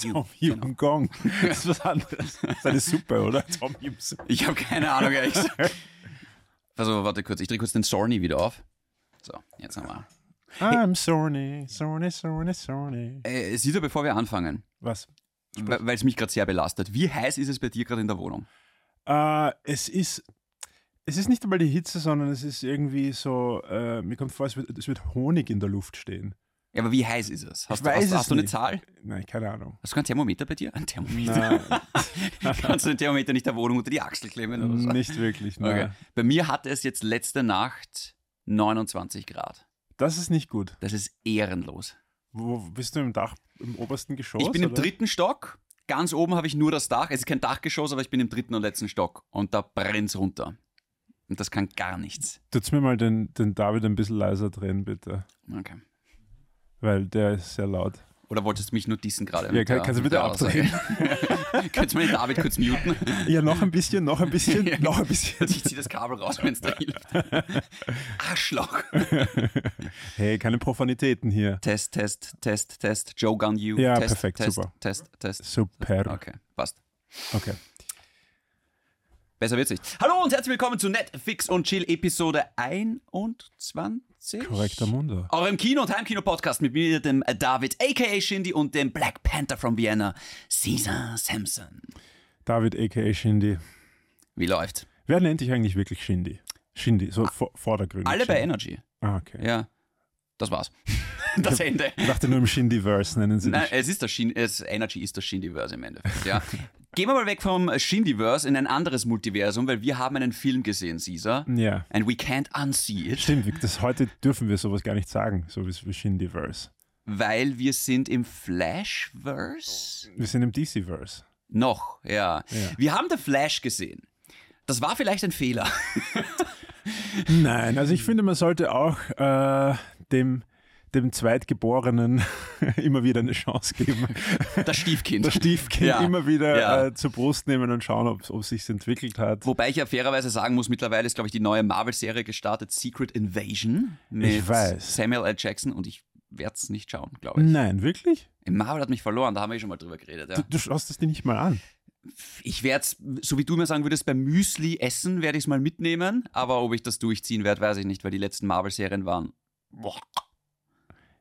Tom Yum Gong. Das ist was anderes. Das ist eine Suppe, oder? Tom Yum Soup. Ich habe keine Ahnung, ehrlich gesagt. Also, warte kurz, ich drehe kurz den Sorny wieder auf. So, jetzt haben wir. I'm sorry, sorry, sorry, sorry. Äh, Sisa, bevor wir anfangen, Was? weil es mich gerade sehr belastet. Wie heiß ist es bei dir gerade in der Wohnung? Äh, es ist. Es ist nicht einmal die Hitze, sondern es ist irgendwie so, äh, mir kommt vor, es wird, es wird Honig in der Luft stehen. Ja, aber wie heiß ist es? Hast, Ich du, hast, es hast du eine nicht. Zahl? Nein, keine Ahnung. Hast du kein Thermometer bei dir? Ein Thermometer? Kannst du den Thermometer nicht der Wohnung unter die Achsel klemmen oder so? nicht wirklich. Okay. Nein. Bei mir hatte es jetzt letzte Nacht 29 Grad. Das ist nicht gut. Das ist ehrenlos. Wo bist du im Dach, im obersten Geschoss? Ich bin im oder? dritten Stock. Ganz oben habe ich nur das Dach. Es ist kein Dachgeschoss, aber ich bin im dritten und letzten Stock. Und da brennt runter. Und das kann gar nichts. Tut's mir mal den, den David ein bisschen leiser drehen, bitte. Okay. Weil der ist sehr laut. Oder wolltest du mich nur dissen gerade? Ja, mit kann- kannst du bitte der Aussage? Könntest du mir den David kurz muten? Ja, noch ein bisschen, noch ein bisschen, Ja. noch ein bisschen. Ich ziehe das Kabel raus, wenn es da hilft. Arschloch. Hey, keine Profanitäten hier. Test, Test, Test, Test. Joe Gun You. Ja, Test, perfekt, Test, super. Test, Test. Super. Okay, passt. Okay. Besser wird's nicht. Hallo und herzlich willkommen zu Netflix und Chill Episode 21. Korrekter Mundo. Eurem Kino- und Heimkino-Podcast mit mir, dem David, a.k.a. Shindy und dem Black Panther from Vienna, Caesar Sampson. David a.k.a. Shindy. Wie läuft? Wer nennt dich eigentlich wirklich Shindy? Shindy, so vor, vordergründig. Alle bei Shindy. Energy. Ah, okay. Ja, das war's. Das Ende. Ich dachte nur im Shindyverse nennen sie Nein, dich. es ist das Shin es, Energy ist das Shindyverse im Endeffekt, ja. Gehen wir mal weg vom Shindyverse in ein anderes Multiversum, weil wir haben einen Film gesehen, Caesar. Ja. And we can't unsee it, Stimmt, das, heute dürfen wir sowas gar nicht sagen, so wie Shindyverse. weil wir sind im Flashverse. Wir sind im DC-Verse. Noch, ja. Ja. Wir haben The Flash gesehen. Das war vielleicht ein Fehler. Nein, also ich finde, man sollte auch äh, dem, dem Zweitgeborenen immer wieder eine Chance geben. Das Stiefkind. Das Stiefkind Ja. immer wieder Ja. äh, zur Brust nehmen und schauen, ob es sich entwickelt hat. Wobei ich ja fairerweise sagen muss, mittlerweile ist, glaube ich, die neue Marvel-Serie gestartet, Secret Invasion, mit Ich weiß. Samuel L. Jackson und ich werde es nicht schauen, glaube ich. Nein, wirklich? Marvel hat mich verloren, da haben wir eh schon mal drüber geredet. Ja. Du, du schaust es dir nicht mal an. Ich werde es, so wie du mir sagen würdest, beim Müsli essen, werde ich es mal mitnehmen, aber ob ich das durchziehen werde, weiß ich nicht, weil die letzten Marvel-Serien waren. Boah.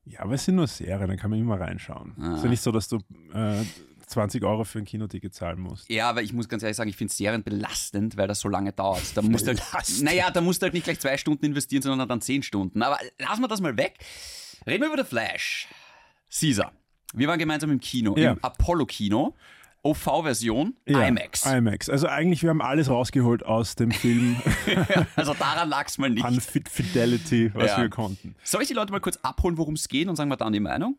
Ja, aber es sind nur Serien, dann kann man immer reinschauen. Ah. ist ja nicht so, dass du äh, 20 Euro für ein Kinoticket zahlen musst. Ja, aber ich muss ganz ehrlich sagen, ich finde Serien belastend, weil das so lange dauert. Da musst du halt, naja, da musst du halt nicht gleich zwei Stunden investieren, sondern dann zehn Stunden. Aber lassen wir das mal weg. Reden wir über The Flash. Caesar. Wir waren gemeinsam im Kino, Ja. im Apollo-Kino. OV-Version, Ja, IMAX. IMAX. Also eigentlich, wir haben alles rausgeholt aus dem Film also daran lag es mal nicht. an Fit Fidelity, was Ja. wir konnten. Soll ich die Leute mal kurz abholen, worum es geht und sagen wir dann die Meinung?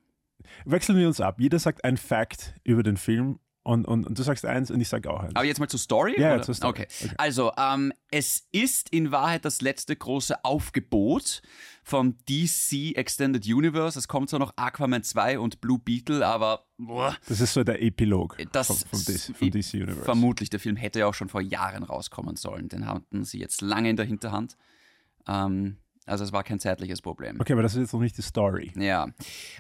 Wechseln wir uns ab. Jeder sagt ein Fact über den Film und, und, und du sagst eins und ich sage auch eins. Aber jetzt mal zur Story? Ja, ja, zur Story. Okay. Okay. Also, ähm, es ist in Wahrheit das letzte große Aufgebot vom DC Extended Universe. Es kommt zwar noch Aquaman 2 und Blue Beetle, aber boah, das ist so der Epilog das vom, vom, DC, vom DC Universe. vermutlich, der Film hätte ja auch schon vor Jahren rauskommen sollen. Den hatten sie jetzt lange in der Hinterhand. Ähm, also es war kein zeitliches Problem. Okay, aber das ist jetzt noch nicht die Story. Ja.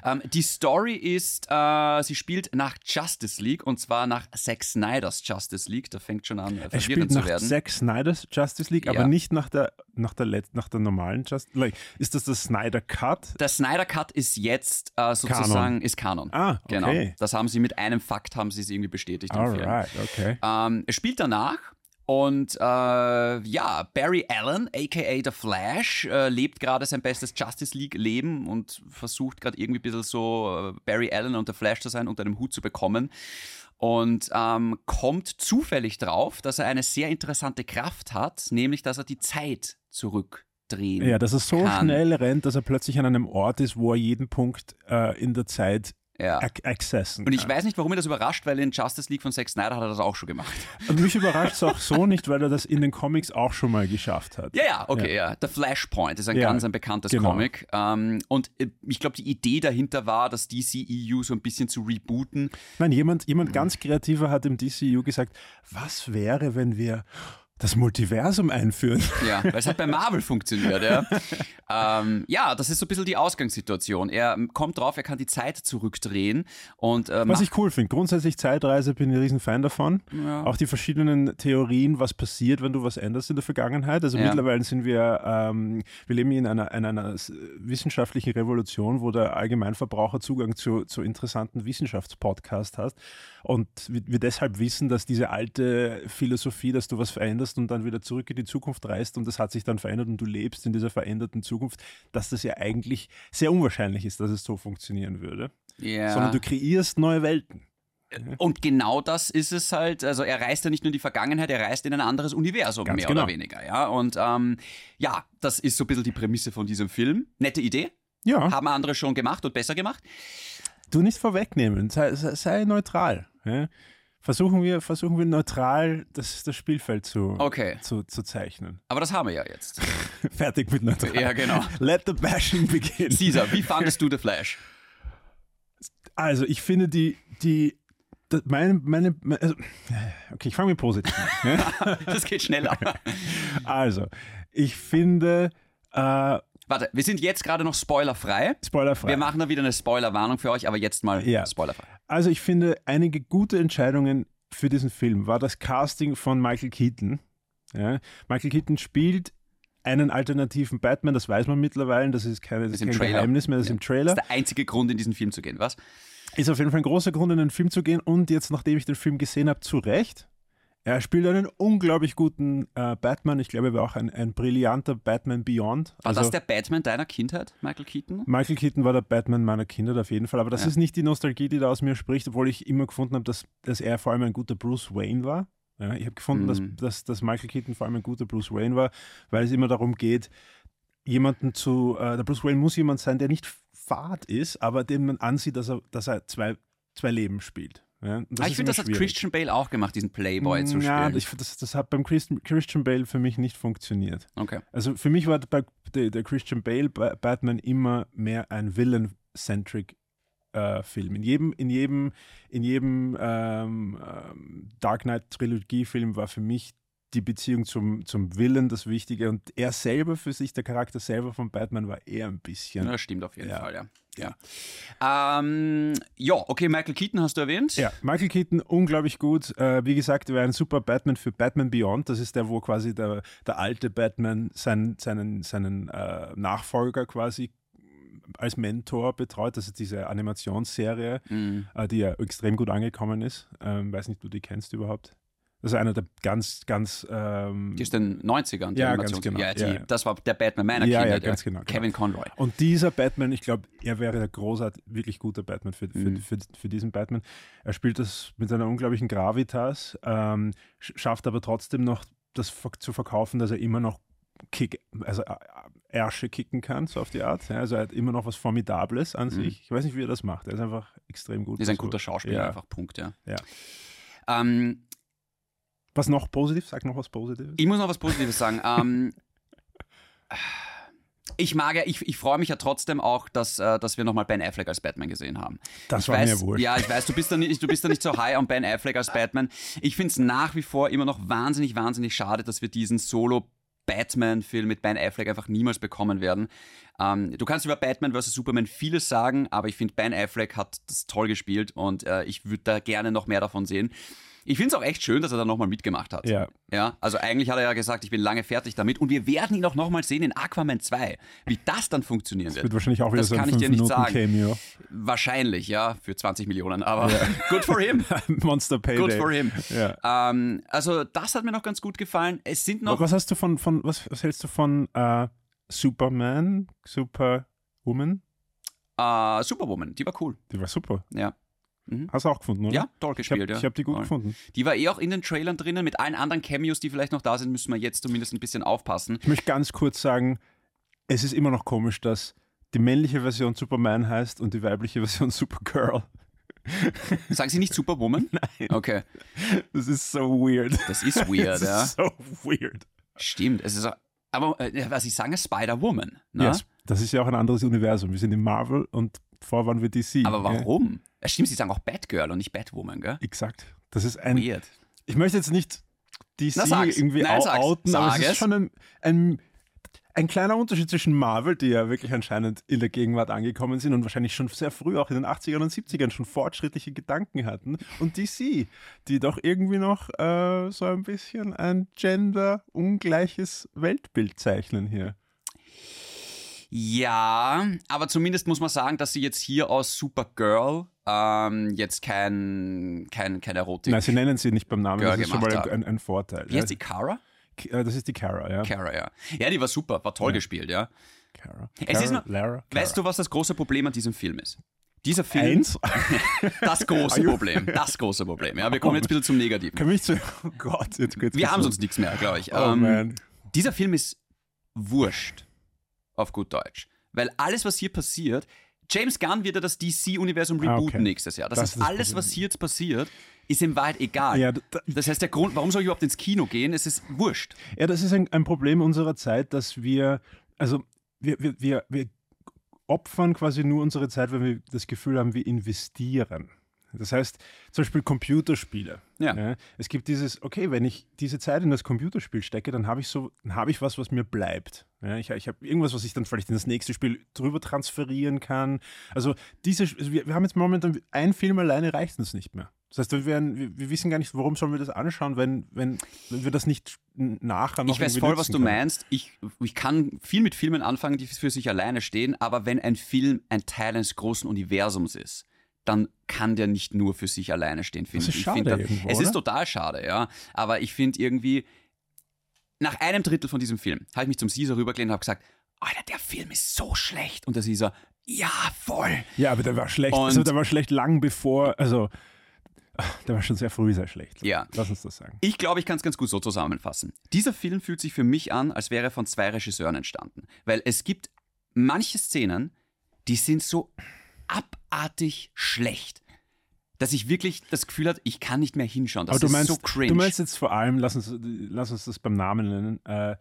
Ähm, die Story ist, äh, sie spielt nach Justice League und zwar nach Zack Snyders Justice League. Da fängt schon an, äh, Er spielt verwirrend zu nach werden. Zack Snyder's Justice League, Ja. aber nicht nach der, nach der, Let nach der normalen Justice League. Ist das der Snyder Cut? Der Snyder Cut ist jetzt äh, sozusagen Kanon. ist Kanon. Ah, Genau. okay. Das haben sie mit einem Fakt haben sie es irgendwie bestätigt. Alright, okay. Ähm, es spielt danach und äh, ja, Barry Allen, aka The Flash, äh, lebt gerade sein bestes Justice League Leben und versucht gerade irgendwie ein bisschen so äh, Barry Allen und The Flash zu sein, unter einem Hut zu bekommen. Und ähm, kommt zufällig drauf, dass er eine sehr interessante Kraft hat, nämlich dass er die Zeit zurückdrehen Ja, dass er so kann. schnell rennt, dass er plötzlich an einem Ort ist, wo er jeden Punkt äh, in der Zeit Ja. ac accessen Und ich kann. weiß nicht, warum mir das überrascht, weil in Justice League von Zack Snyder hat er das auch schon gemacht. Und mich überrascht es auch so nicht, weil er das in den Comics auch schon mal geschafft hat. Ja, ja, okay, ja. The Flashpoint ist ein Ja, ganz ein bekanntes genau. Comic. Ähm, und äh, ich glaube, die Idee dahinter war, das DCEU so ein bisschen zu rebooten. Nein, jemand, jemand ganz kreativer hat im DCU gesagt, was wäre, wenn wir das Multiversum einführen. Ja, weil es halt bei Marvel funktioniert, ja. ähm, ja, das ist so ein bisschen die Ausgangssituation. Er kommt drauf, er kann die Zeit zurückdrehen und äh, Was ich cool finde, grundsätzlich Zeitreise bin ich ein riesen Fan davon. Ja. Auch die verschiedenen Theorien, was passiert, wenn du was änderst in der Vergangenheit. Also Ja. mittlerweile sind wir, ähm, wir leben in einer, in einer wissenschaftlichen Revolution, wo der Allgemeinverbraucher Zugang zu, zu interessanten Wissenschaftspodcasts hat. Und wir, wir deshalb wissen, dass diese alte Philosophie, dass du was veränderst und dann wieder zurück in die Zukunft reist und das hat sich dann verändert und du lebst in dieser veränderten Zukunft, dass das ja eigentlich sehr unwahrscheinlich ist, dass es so funktionieren würde. ja. Sondern du kreierst neue Welten. Und genau das ist es halt. Also er reist ja nicht nur in die Vergangenheit, er reist in ein anderes Universum, Ganz mehr genau. oder weniger. Ja, und ähm, ja, das ist so ein bisschen die Prämisse von diesem Film. Nette Idee, Ja. haben andere schon gemacht und besser gemacht. Du nicht vorwegnehmen, sei, sei, sei neutral. Ja? Versuchen, wir, versuchen wir neutral das, das Spielfeld zu, Okay, zu, zu zeichnen. aber das haben wir ja jetzt. Fertig mit neutral. Ja, genau. Let the bashing begin. Caesar, wie fandest du The Flash? Also, ich finde die, die das- meine, meine, also, okay, ich fange mit positiv an. ja? Das geht schneller. Also, ich finde, äh, Warte, wir sind jetzt gerade noch spoilerfrei. spoilerfrei. Wir machen da wieder eine Spoilerwarnung für euch, aber jetzt mal Ja. spoilerfrei. Also ich finde, einige gute Entscheidungen für diesen Film war das Casting von Michael Keaton. Ja, Michael Keaton spielt einen alternativen Batman, das weiß man mittlerweile, das ist, keine, das ist ist kein Trailer. Geheimnis mehr, das ist Ja. im Trailer. Das ist der einzige Grund, in diesen Film zu gehen, was? Ist auf jeden Fall ein großer Grund, in den Film zu gehen und jetzt, nachdem ich den Film gesehen habe, zu Recht. Er spielt einen unglaublich guten äh, Batman. Ich glaube, er war auch ein, ein brillanter Batman Beyond. War Also- das der Batman deiner Kindheit, Michael Keaton? Michael Keaton war der Batman meiner Kindheit auf jeden Fall, aber das Ja. ist nicht die Nostalgie, die da aus mir spricht, obwohl ich immer gefunden habe, dass, dass er vor allem ein guter Bruce Wayne war. Ja, ich habe gefunden, Mhm. dass, dass, dass Michael Keaton vor allem ein guter Bruce Wayne war, weil es immer darum geht, jemanden zu, äh, der Bruce Wayne muss jemand sein, der nicht fad ist, aber dem man ansieht, dass er, dass er zwei, zwei Leben spielt. Ja, Ah, ich finde, das hat schwierig. Christian Bale auch gemacht, diesen Playboy zu Ja, spielen. ich, find, das, das hat beim Christian, Christian Bale für mich nicht funktioniert. okay. Also für mich war der, der Christian Bale Ba- Batman immer mehr ein Villain-centric äh, Film. In jedem, in jedem, in jedem ähm, ähm, Dark Knight Trilogie-Film war für mich die Beziehung zum, zum Villain das Wichtige und er selber für sich, der Charakter selber von Batman war eher ein bisschen. Ja, das stimmt auf jeden Ja. Fall, ja. Ja. Ähm, ja, okay, Michael Keaton hast du erwähnt. Ja, Michael Keaton unglaublich gut. Äh, wie gesagt, er war ein super Batman für Batman Beyond. Das ist der, wo quasi der, der alte Batman seinen, seinen, seinen äh, Nachfolger quasi als Mentor betreut. Das ist diese Animationsserie, Mhm. äh, die ja extrem gut angekommen ist. Ähm, weiß nicht, du die kennst überhaupt. Das ist einer der ganz, ganz. Ähm, Die ist den 90ern. die Ja, ganz Animations- genau. Ja, die, Ja, ja. Das war der Batman meiner Ja, ja, Kindheit. ganz genau, genau. Kevin Conroy. Und dieser Batman, ich glaube, er wäre der großartig, wirklich guter Batman für, für, Mhm. für, für diesen Batman. Er spielt das mit einer unglaublichen Gravitas, ähm, sch- schafft aber trotzdem noch das zu verkaufen, dass er immer noch Kick, also äh, Ärsche kicken kann, so auf die Art. Ja, also er hat immer noch was Formidables an Mhm. sich. Ich weiß nicht, wie er das macht. Er ist einfach extrem gut. Ist ein So. guter Schauspieler, Ja. einfach Punkt, ja. Ja. Ähm, Was noch positiv? Sag noch was Positives. ich muss noch was Positives sagen. ähm, ich mag ja, ich, ich freue mich ja trotzdem auch, dass, äh, dass wir nochmal Ben Affleck als Batman gesehen haben. Das ich war weiß, mir wurscht. Ja, ich weiß, du bist, da nicht, du bist da nicht so high on Ben Affleck als Batman. Ich finde es nach wie vor immer noch wahnsinnig, wahnsinnig schade, dass wir diesen Solo Batman-Film mit Ben Affleck einfach niemals bekommen werden. Ähm, du kannst über Batman vs. Superman vieles sagen, aber ich finde, Ben Affleck hat das toll gespielt und äh, ich würde da gerne noch mehr davon sehen. Ich finde es auch echt schön, dass er da nochmal mitgemacht hat. Ja. Ja, also eigentlich hat er ja gesagt, ich bin lange fertig damit und wir werden ihn auch nochmal sehen in Aquaman 2. Wie das dann funktionieren Wird wird. wahrscheinlich auch wieder Das so ein kann ich dir nicht sagen. 5-Minuten-Cameo. Wahrscheinlich, ja, für 20 Millionen, aber good for him. Monster Payday. Good for him. Ja. Ähm, also das hat mir noch ganz gut gefallen. Es sind noch Was hast du von, von was, was hältst du von äh, Superman, Superwoman? äh, Superwoman, die war cool. Die war super. Ja. Mhm. Hast du auch gefunden, oder? Ja, toll Ich habe gespielt, ja. ich hab die gut Toll. gefunden. Die war eh auch in den Trailern drinnen. Mit allen anderen Cameos, die vielleicht noch da sind, müssen wir jetzt zumindest ein bisschen aufpassen. Ich möchte ganz kurz sagen, es ist immer noch komisch, dass die männliche Version Superman heißt und die weibliche Version Supergirl. Sagen Sie nicht Superwoman? Nein. Okay, Das ist so weird. das ist weird, Das ja. ist so weird. Stimmt. Es ist auch, aber äh, was ich sage, Spider-Woman. Ne? Yes, das ist ja auch ein anderes Universum. Wir sind in Marvel und vorher waren wir DC. Aber warum? Ja, stimmt, Sie sagen auch Batgirl und nicht Batwoman, gell? exakt. Das ist ein. Weird. Ich möchte jetzt nicht DC Na, irgendwie Nein, outen, aber es. ist schon ein, ein, ein kleiner Unterschied zwischen Marvel, die ja wirklich anscheinend in der Gegenwart angekommen sind und wahrscheinlich schon sehr früh, auch in den 80ern und 70ern, schon fortschrittliche Gedanken hatten, und DC, die doch irgendwie noch äh, so ein bisschen ein gender-ungleiches Weltbild zeichnen hier. Ja, aber zumindest muss man sagen, dass sie jetzt hier aus Supergirl ähm, jetzt kein, kein, kein Erotik. Nein, sie nennen sie nicht beim Namen, Girl das ist schon mal ein, ein, Vorteil. Wie heißt die Kara? Äh, das ist die Kara, ja. Kara, ja. Ja, die war super, war toll Ja. gespielt, ja. Kara. Es ist Lara, Weißt du, was das große Problem an diesem Film ist? Dieser Film, Eins? das große Problem, das große Problem. Ja, wir kommen jetzt ein bisschen zum Negativen. Kann mich zu. Oh Gott, jetzt geht's Wir haben sonst nichts mehr, glaube ich. Oh Ähm, man. dieser Film ist wurscht, auf gut Deutsch. Weil alles, was hier passiert, James Gunn wird ja das DC-Universum Ah, rebooten okay. nächstes Jahr. Das, Das heißt, alles, was hier jetzt passiert, ist in Wahrheit egal. Ja, da, Das heißt, der Grund, warum soll ich überhaupt ins Kino gehen, es ist wurscht. ja, das ist ein, ein Problem unserer Zeit, dass wir, also wir, wir, wir, wir opfern quasi nur unsere Zeit, wenn wir das Gefühl haben, wir investieren. Das heißt, zum Beispiel Computerspiele. Ja. es gibt dieses, okay, wenn ich diese Zeit in das Computerspiel stecke, dann habe ich so, dann habe ich was, was mir bleibt. Ja, ich ich habe irgendwas, was ich dann vielleicht in das nächste Spiel drüber transferieren kann. Also diese, also wir, wir haben jetzt momentan ein Film alleine reicht uns nicht mehr. Das heißt, wir, werden, wir, wir wissen gar nicht, warum sollen wir das anschauen, wenn, wenn, wenn wir das nicht nachher noch Ich weiß voll, was du können. meinst. Ich, ich kann viel mit Filmen anfangen, die für sich alleine stehen, aber wenn ein Film ein Teil eines großen Universums ist, dann kann der nicht nur für sich alleine stehen, finde ich. schade find irgendwo, es ist total schade, ja. Aber ich finde irgendwie, nach einem Drittel von diesem Film habe ich mich zum Caesar rübergelehnt und habe gesagt, Alter, der Film ist so schlecht. Und der Caesar, ja, voll. Ja, aber der war schlecht. Und- also der war schlecht lang bevor, also der war schon sehr früh sehr schlecht. Ja. Lass uns das sagen. Ich glaube, ich kann es ganz gut so zusammenfassen. Dieser Film fühlt sich für mich an, als wäre er von zwei Regisseuren entstanden. Weil es gibt manche Szenen, die sind so abartig schlecht, dass ich wirklich das Gefühl habe, ich kann nicht mehr hinschauen. Das Aber du ist meinst, so cringe. du meinst jetzt vor allem, lass uns, lass uns das beim Namen nennen, äh,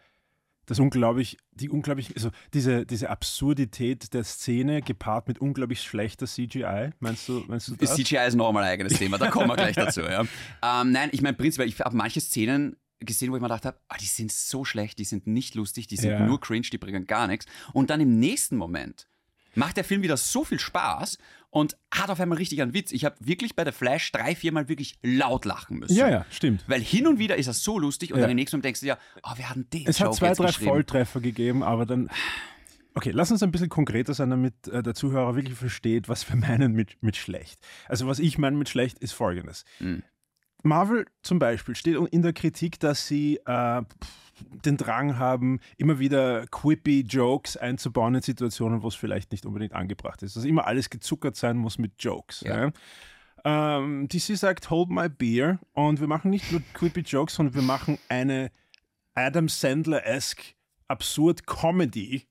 das unglaublich, die unglaublich, also diese, diese Absurdität der Szene gepaart mit unglaublich schlechter CGI, meinst du, meinst du das? CGI ist nochmal ein eigenes Thema, da kommen wir gleich dazu. Ja. Ähm, nein, ich meine prinzipiell, ich habe manche Szenen gesehen, wo ich mir gedacht habe, ah, die sind so schlecht, die sind nicht lustig, die sind Ja. nur cringe, die bringen gar nichts. Und dann im nächsten Moment macht der Film wieder so viel Spaß und hat auf einmal richtig einen Witz. Ich habe wirklich bei The Flash drei, viermal wirklich laut lachen müssen. Ja, ja, stimmt. Weil hin und wieder ist er so lustig und Ja. dann im nächsten Moment denkst du dir, oh, wir hatten den Es Joke hat zwei, drei. Volltreffer gegeben, aber dann. Okay, lass uns ein bisschen konkreter sein, damit äh, der Zuhörer wirklich versteht, was wir meinen mit, mit schlecht. Also, was ich meine mit schlecht, ist folgendes. Mhm. Marvel zum Beispiel steht in der Kritik, dass sie äh, den Drang haben, immer wieder quippy Jokes einzubauen in Situationen, wo es vielleicht nicht unbedingt angebracht ist. Dass immer alles gezuckert sein muss mit Jokes. Ja. Ja. Ähm, DC sagt, hold my beer. Und wir machen nicht nur quippy Jokes, sondern wir machen eine Adam Sandler-esque absurd Comedy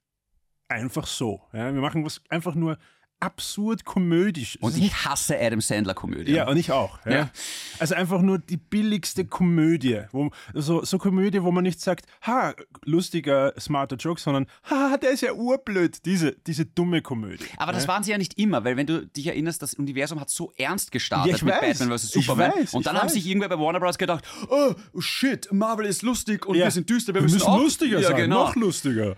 einfach so. Ja? Wir machen was einfach nur absurd komödisch. Und ich hasse Adam Sandler-Komödien. ja, und ich auch. Ja. Ja. Also einfach nur die billigste Komödie. Wo, so, so Komödie, wo man nicht sagt, ha, lustiger, smarter Joke, sondern, ha, der ist ja urblöd. Diese, diese dumme Komödie. Aber das ja. waren sie ja nicht immer, weil wenn du dich erinnerst, das Universum hat so ernst gestartet Ja, ich mit weiß. Batman vs. Ich Superman. weiß, und ich dann haben weiß. sich irgendwer bei Warner Bros. gedacht, oh shit, Marvel ist lustig und wir sind düster, wir, Wir müssen auch lustiger ja, sein, Genau. noch lustiger.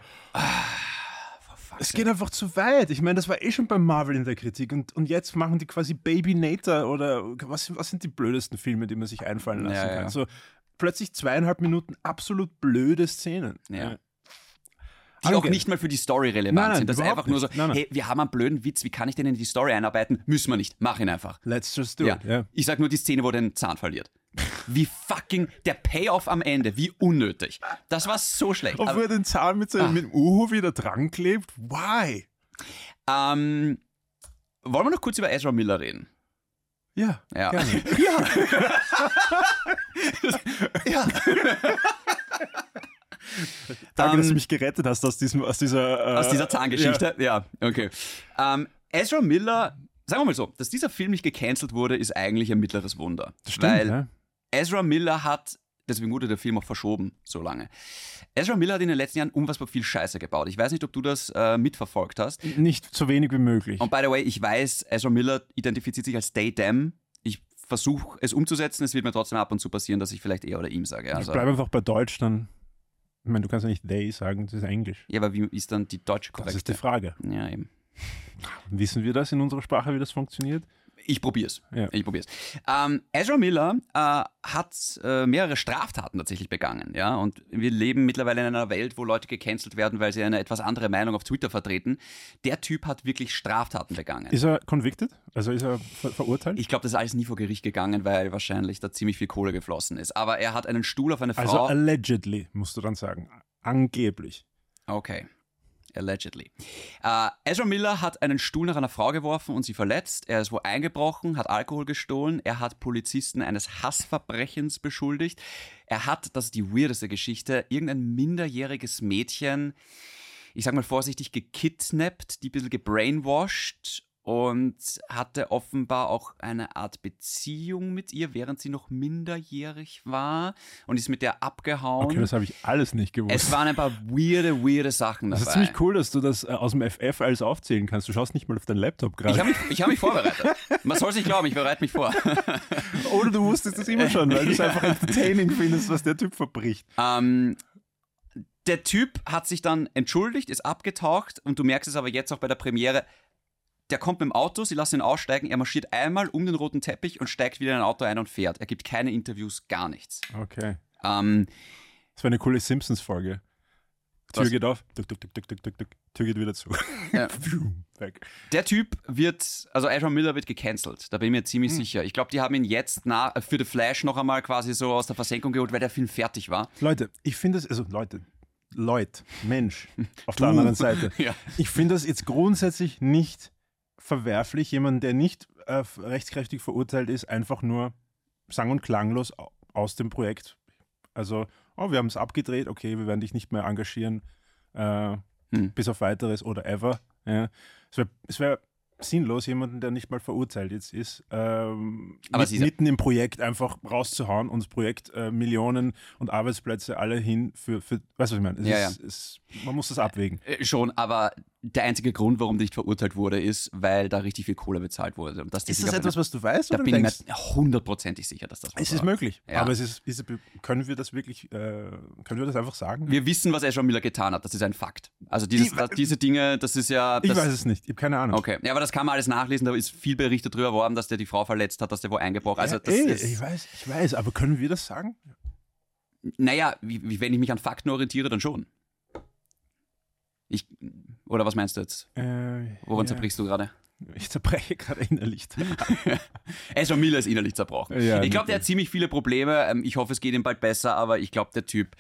Es geht einfach zu weit. Ich meine, das war eh schon bei Marvel in der Kritik und, und jetzt machen die quasi Baby Nater oder was, was sind die blödesten Filme, die man sich einfallen lassen Ja, kann? ja. So plötzlich zweieinhalb Minuten absolut blöde Szenen. Ja. Die auch Okay. nicht mal für die Story relevant Nein, nein, sind. Das ist einfach nur so, nicht. Nein, hey, wir haben einen blöden Witz, wie kann ich den in die Story einarbeiten? Müssen wir nicht, mach ihn einfach. Let's just do Ja. it. Ja. Ich sag nur die Szene, wo er den Zahn verliert. Wie fucking, der Payoff am Ende, wie unnötig. Das war so schlecht. Obwohl er den Zahn mit, seinem, Ah. mit dem Uhu wieder dran klebt. Why? ähm, wollen wir noch kurz über Ezra Miller reden? Ja, Ja. gerne. ja. Danke, dass du Ähm, mich gerettet hast aus, diesem, aus dieser... Äh, Aus dieser Zahngeschichte? Ja, okay. Ähm, Ezra Miller, sagen wir mal so, dass dieser Film nicht gecancelt wurde, ist eigentlich ein mittleres Wunder. Das stimmt, weil ja. Ezra Miller hat, deswegen wurde der Film auch verschoben so lange. Ezra Miller hat in den letzten Jahren unfassbar viel Scheiße gebaut. Ich weiß nicht, ob du das äh, mitverfolgt hast. Nicht so wenig wie möglich. Und by the way, ich weiß, Ezra Miller identifiziert sich als Day Dem. Ich versuche es umzusetzen. Es wird mir trotzdem ab und zu passieren, dass ich vielleicht er oder ihm sage. Also, ich bleibe einfach bei Deutsch, dann. Ich meine, du kannst ja nicht they sagen, das ist Englisch. ja, aber wie ist dann die deutsche Das ist die? Frage. Ja, eben. Wissen wir das in unserer Sprache, wie das funktioniert? Ich probier's. Ja. Ich probier's. Ähm, Ezra Miller äh, hat äh, mehrere Straftaten tatsächlich begangen, ja. Und wir leben mittlerweile in einer Welt, wo Leute gecancelt werden, weil sie eine etwas andere Meinung auf Twitter vertreten. Der Typ hat wirklich Straftaten begangen. Ist er convicted? Also ist er ver verurteilt? Ich glaube, das ist alles nie vor Gericht gegangen, weil wahrscheinlich da ziemlich viel Kohle geflossen ist. Aber er hat einen Stuhl auf eine also Frau. allegedly, musst du dann sagen. Angeblich. Okay. Allegedly. Äh, Ezra Miller hat einen Stuhl nach einer Frau geworfen und sie verletzt. Er ist wo eingebrochen, hat Alkohol gestohlen. Er hat Polizisten eines Hassverbrechens beschuldigt. Er hat, das ist die weirdeste Geschichte, irgendein minderjähriges Mädchen, ich sag mal vorsichtig, gekidnappt, die ein bisschen gebrainwashed und hatte offenbar auch eine Art Beziehung mit ihr, während sie noch minderjährig war und ist mit der abgehauen. Okay, das habe ich alles nicht gewusst. Es waren ein paar weirde, weirde Sachen das dabei. ist ziemlich cool, dass du das äh, aus dem FF alles aufzählen kannst. Du schaust nicht mal auf deinen Laptop Ich gerade. habe mich, ich hab mich vorbereitet. Man soll es nicht glauben, ich bereite mich vor. Oder du wusstest das immer schon, weil du es einfach entertaining findest, was der Typ verbricht. ähm, der Typ hat sich dann entschuldigt, ist abgetaucht und du merkst es aber jetzt auch bei der Premiere. Der kommt mit dem Auto, sie lassen ihn aussteigen, er marschiert einmal um den roten Teppich und steigt wieder in ein Auto ein und fährt. Er gibt keine Interviews, gar nichts. Okay. Ähm, Das war eine coole Simpsons-Folge. Tür Was? geht auf, tuk, tuk, tuk, tuk, tuk, tuk, tuk. Tür geht wieder zu. Ja. Weg. der Typ wird, also Ezra Miller wird gecancelt, da bin ich mir ziemlich sicher. Ich glaube, die haben ihn jetzt nach, für The Flash noch einmal quasi so aus der Versenkung geholt, weil der Film fertig war. Leute, ich finde es, also Leute, Leute, Mensch, auf Du. der anderen Seite. Ja. Ich finde das jetzt grundsätzlich nicht verwerflich, jemanden, der nicht äh, rechtskräftig verurteilt ist, einfach nur sang- und klanglos au- aus dem Projekt. Also, oh, wir haben es abgedreht, okay, wir werden dich nicht mehr engagieren, äh, Hm. bis auf weiteres oder ever. Ja. Es wäre wär sinnlos, jemanden, der nicht mal verurteilt jetzt ist, ähm, mit, mitten im Projekt einfach rauszuhauen und das Projekt äh, Millionen und Arbeitsplätze alle hin für, für weißt du, was ich meine? Ja, ist, Es, man muss das abwägen. Äh, Schon, aber der einzige Grund, warum der nicht verurteilt wurde, ist, weil da richtig viel Kohle bezahlt wurde. Und das Ist das etwas, was du weißt? Da oder bin ich mir hundertprozentig sicher, dass das was es ist war. möglich, Ja. aber es ist, ist, können wir das wirklich, äh, können wir das einfach sagen? Wir wissen, was Ezra Miller getan hat. Das ist ein Fakt. Also dieses, Ich diese Dinge, das ist ja. ich Das, weiß es nicht, ich habe keine Ahnung. Okay, ja, aber das kann man alles nachlesen. Da ist viel berichtet drüber worden, dass der die Frau verletzt hat, dass der wo eingebrochen. Also das ey, ist, ich weiß, ich weiß, aber können wir das sagen? naja, wie, wie, wenn ich mich an Fakten orientiere, dann schon. Ich, oder was meinst du jetzt? Äh, Woran ja. zerbrichst du gerade? Ich zerbreche gerade innerlich. Ezra Miller ist innerlich zerbrochen. Ja, ich glaube, der hat ziemlich viele Probleme. Ähm, Ich hoffe, es geht ihm bald besser, aber ich glaube, der Typ.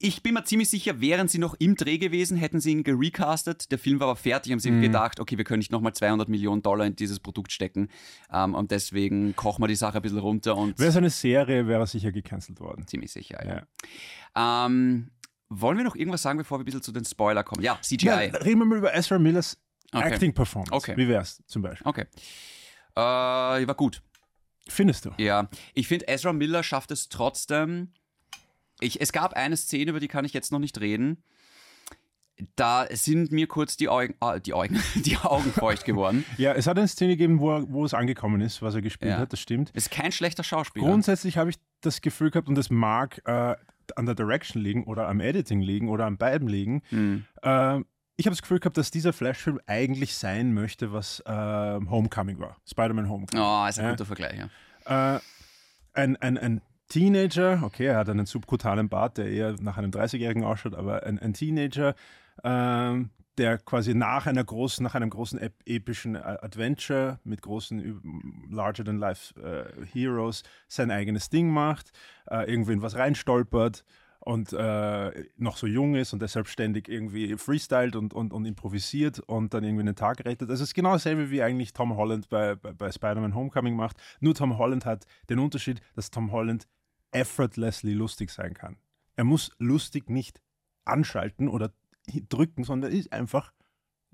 Ich bin mir ziemlich sicher, wären sie noch im Dreh gewesen, hätten sie ihn gerecastet. Der Film war aber fertig, haben sie Mhm. gedacht, okay, wir können nicht nochmal 200 Millionen Dollar in dieses Produkt stecken. Ähm, und deswegen kochen wir die Sache ein bisschen runter und Wäre es eine Serie, wäre er sicher gecancelt worden. ziemlich sicher, ja. Ja. Ähm, wollen wir noch irgendwas sagen, bevor wir ein bisschen zu den Spoiler kommen? Ja, CGI. Ja, reden wir mal über Ezra Millers Okay. Acting Performance. Okay. Wie wär's zum Beispiel? Okay. Äh, war gut. Findest du? Ja, ich finde, Ezra Miller schafft es trotzdem. Ich, es gab eine Szene, über die kann ich jetzt noch nicht reden. Da sind mir kurz die Augen, ah, die Augen, die Augen feucht geworden. Ja, es hat eine Szene gegeben, wo, er, wo es angekommen ist, was er gespielt Ja. hat, das stimmt. Ist kein schlechter Schauspieler. Grundsätzlich habe ich das Gefühl gehabt, und das mag äh, an der Direction liegen oder am Editing liegen oder an beiden liegen. Hm. Äh, ich habe das Gefühl gehabt, dass dieser Flashfilm eigentlich sein möchte, was äh, Homecoming war. Spider-Man Homecoming. Oh, ist ein Ja. guter Vergleich, ja. Äh, ein, ein, ein Teenager, okay, er hat einen subkutanen Bart, der eher nach einem 30-Jährigen ausschaut, aber ein, ein Teenager, ähm, der quasi nach einer großen, nach einem großen ep epischen äh, Adventure mit großen ü- larger-than-life äh, Heroes sein eigenes Ding macht, äh, irgendwo in was reinstolpert und äh, noch so jung ist und deshalb ständig irgendwie freestylt und, und, und improvisiert und dann irgendwie einen Tag rettet. Das ist genau dasselbe, wie eigentlich Tom Holland bei, bei, bei Spider-Man Homecoming macht. Nur Tom Holland hat den Unterschied, dass Tom Holland effortlessly lustig sein kann. Er muss lustig nicht anschalten oder drücken, sondern er ist einfach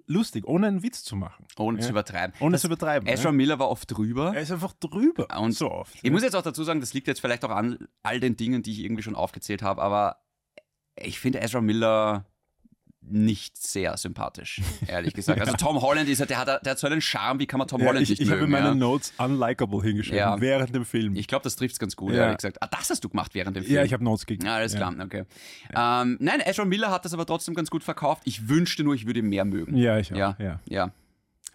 lustig, ohne einen Witz zu machen. Ohne Ja. zu übertreiben. Ohne Das- zu übertreiben. Ezra ja. Miller war oft drüber. Er ist einfach drüber. Und so oft. Ich muss jetzt auch dazu sagen, das liegt jetzt vielleicht auch an all den Dingen, die ich irgendwie schon aufgezählt habe, aber ich finde Ezra Miller nicht sehr sympathisch, ehrlich gesagt. Also Tom Holland ist ja, der hat, der hat so einen Charme, wie kann man Tom Ja, Holland ich nicht ich habe mögen? in meinen ja? Notes unlikable hingeschrieben, Ja. während dem Film. Ich glaube, das trifft es ganz gut, Ja. ehrlich gesagt. Ah, das hast du gemacht während dem Film. ja, ich habe Notes gegeben. Ja, alles klar, okay. Ähm, nein, Ezra Miller hat das aber trotzdem ganz gut verkauft. Ich wünschte nur, ich würde ihn mehr mögen. Ja, ich auch. Ja. Ja. Ja,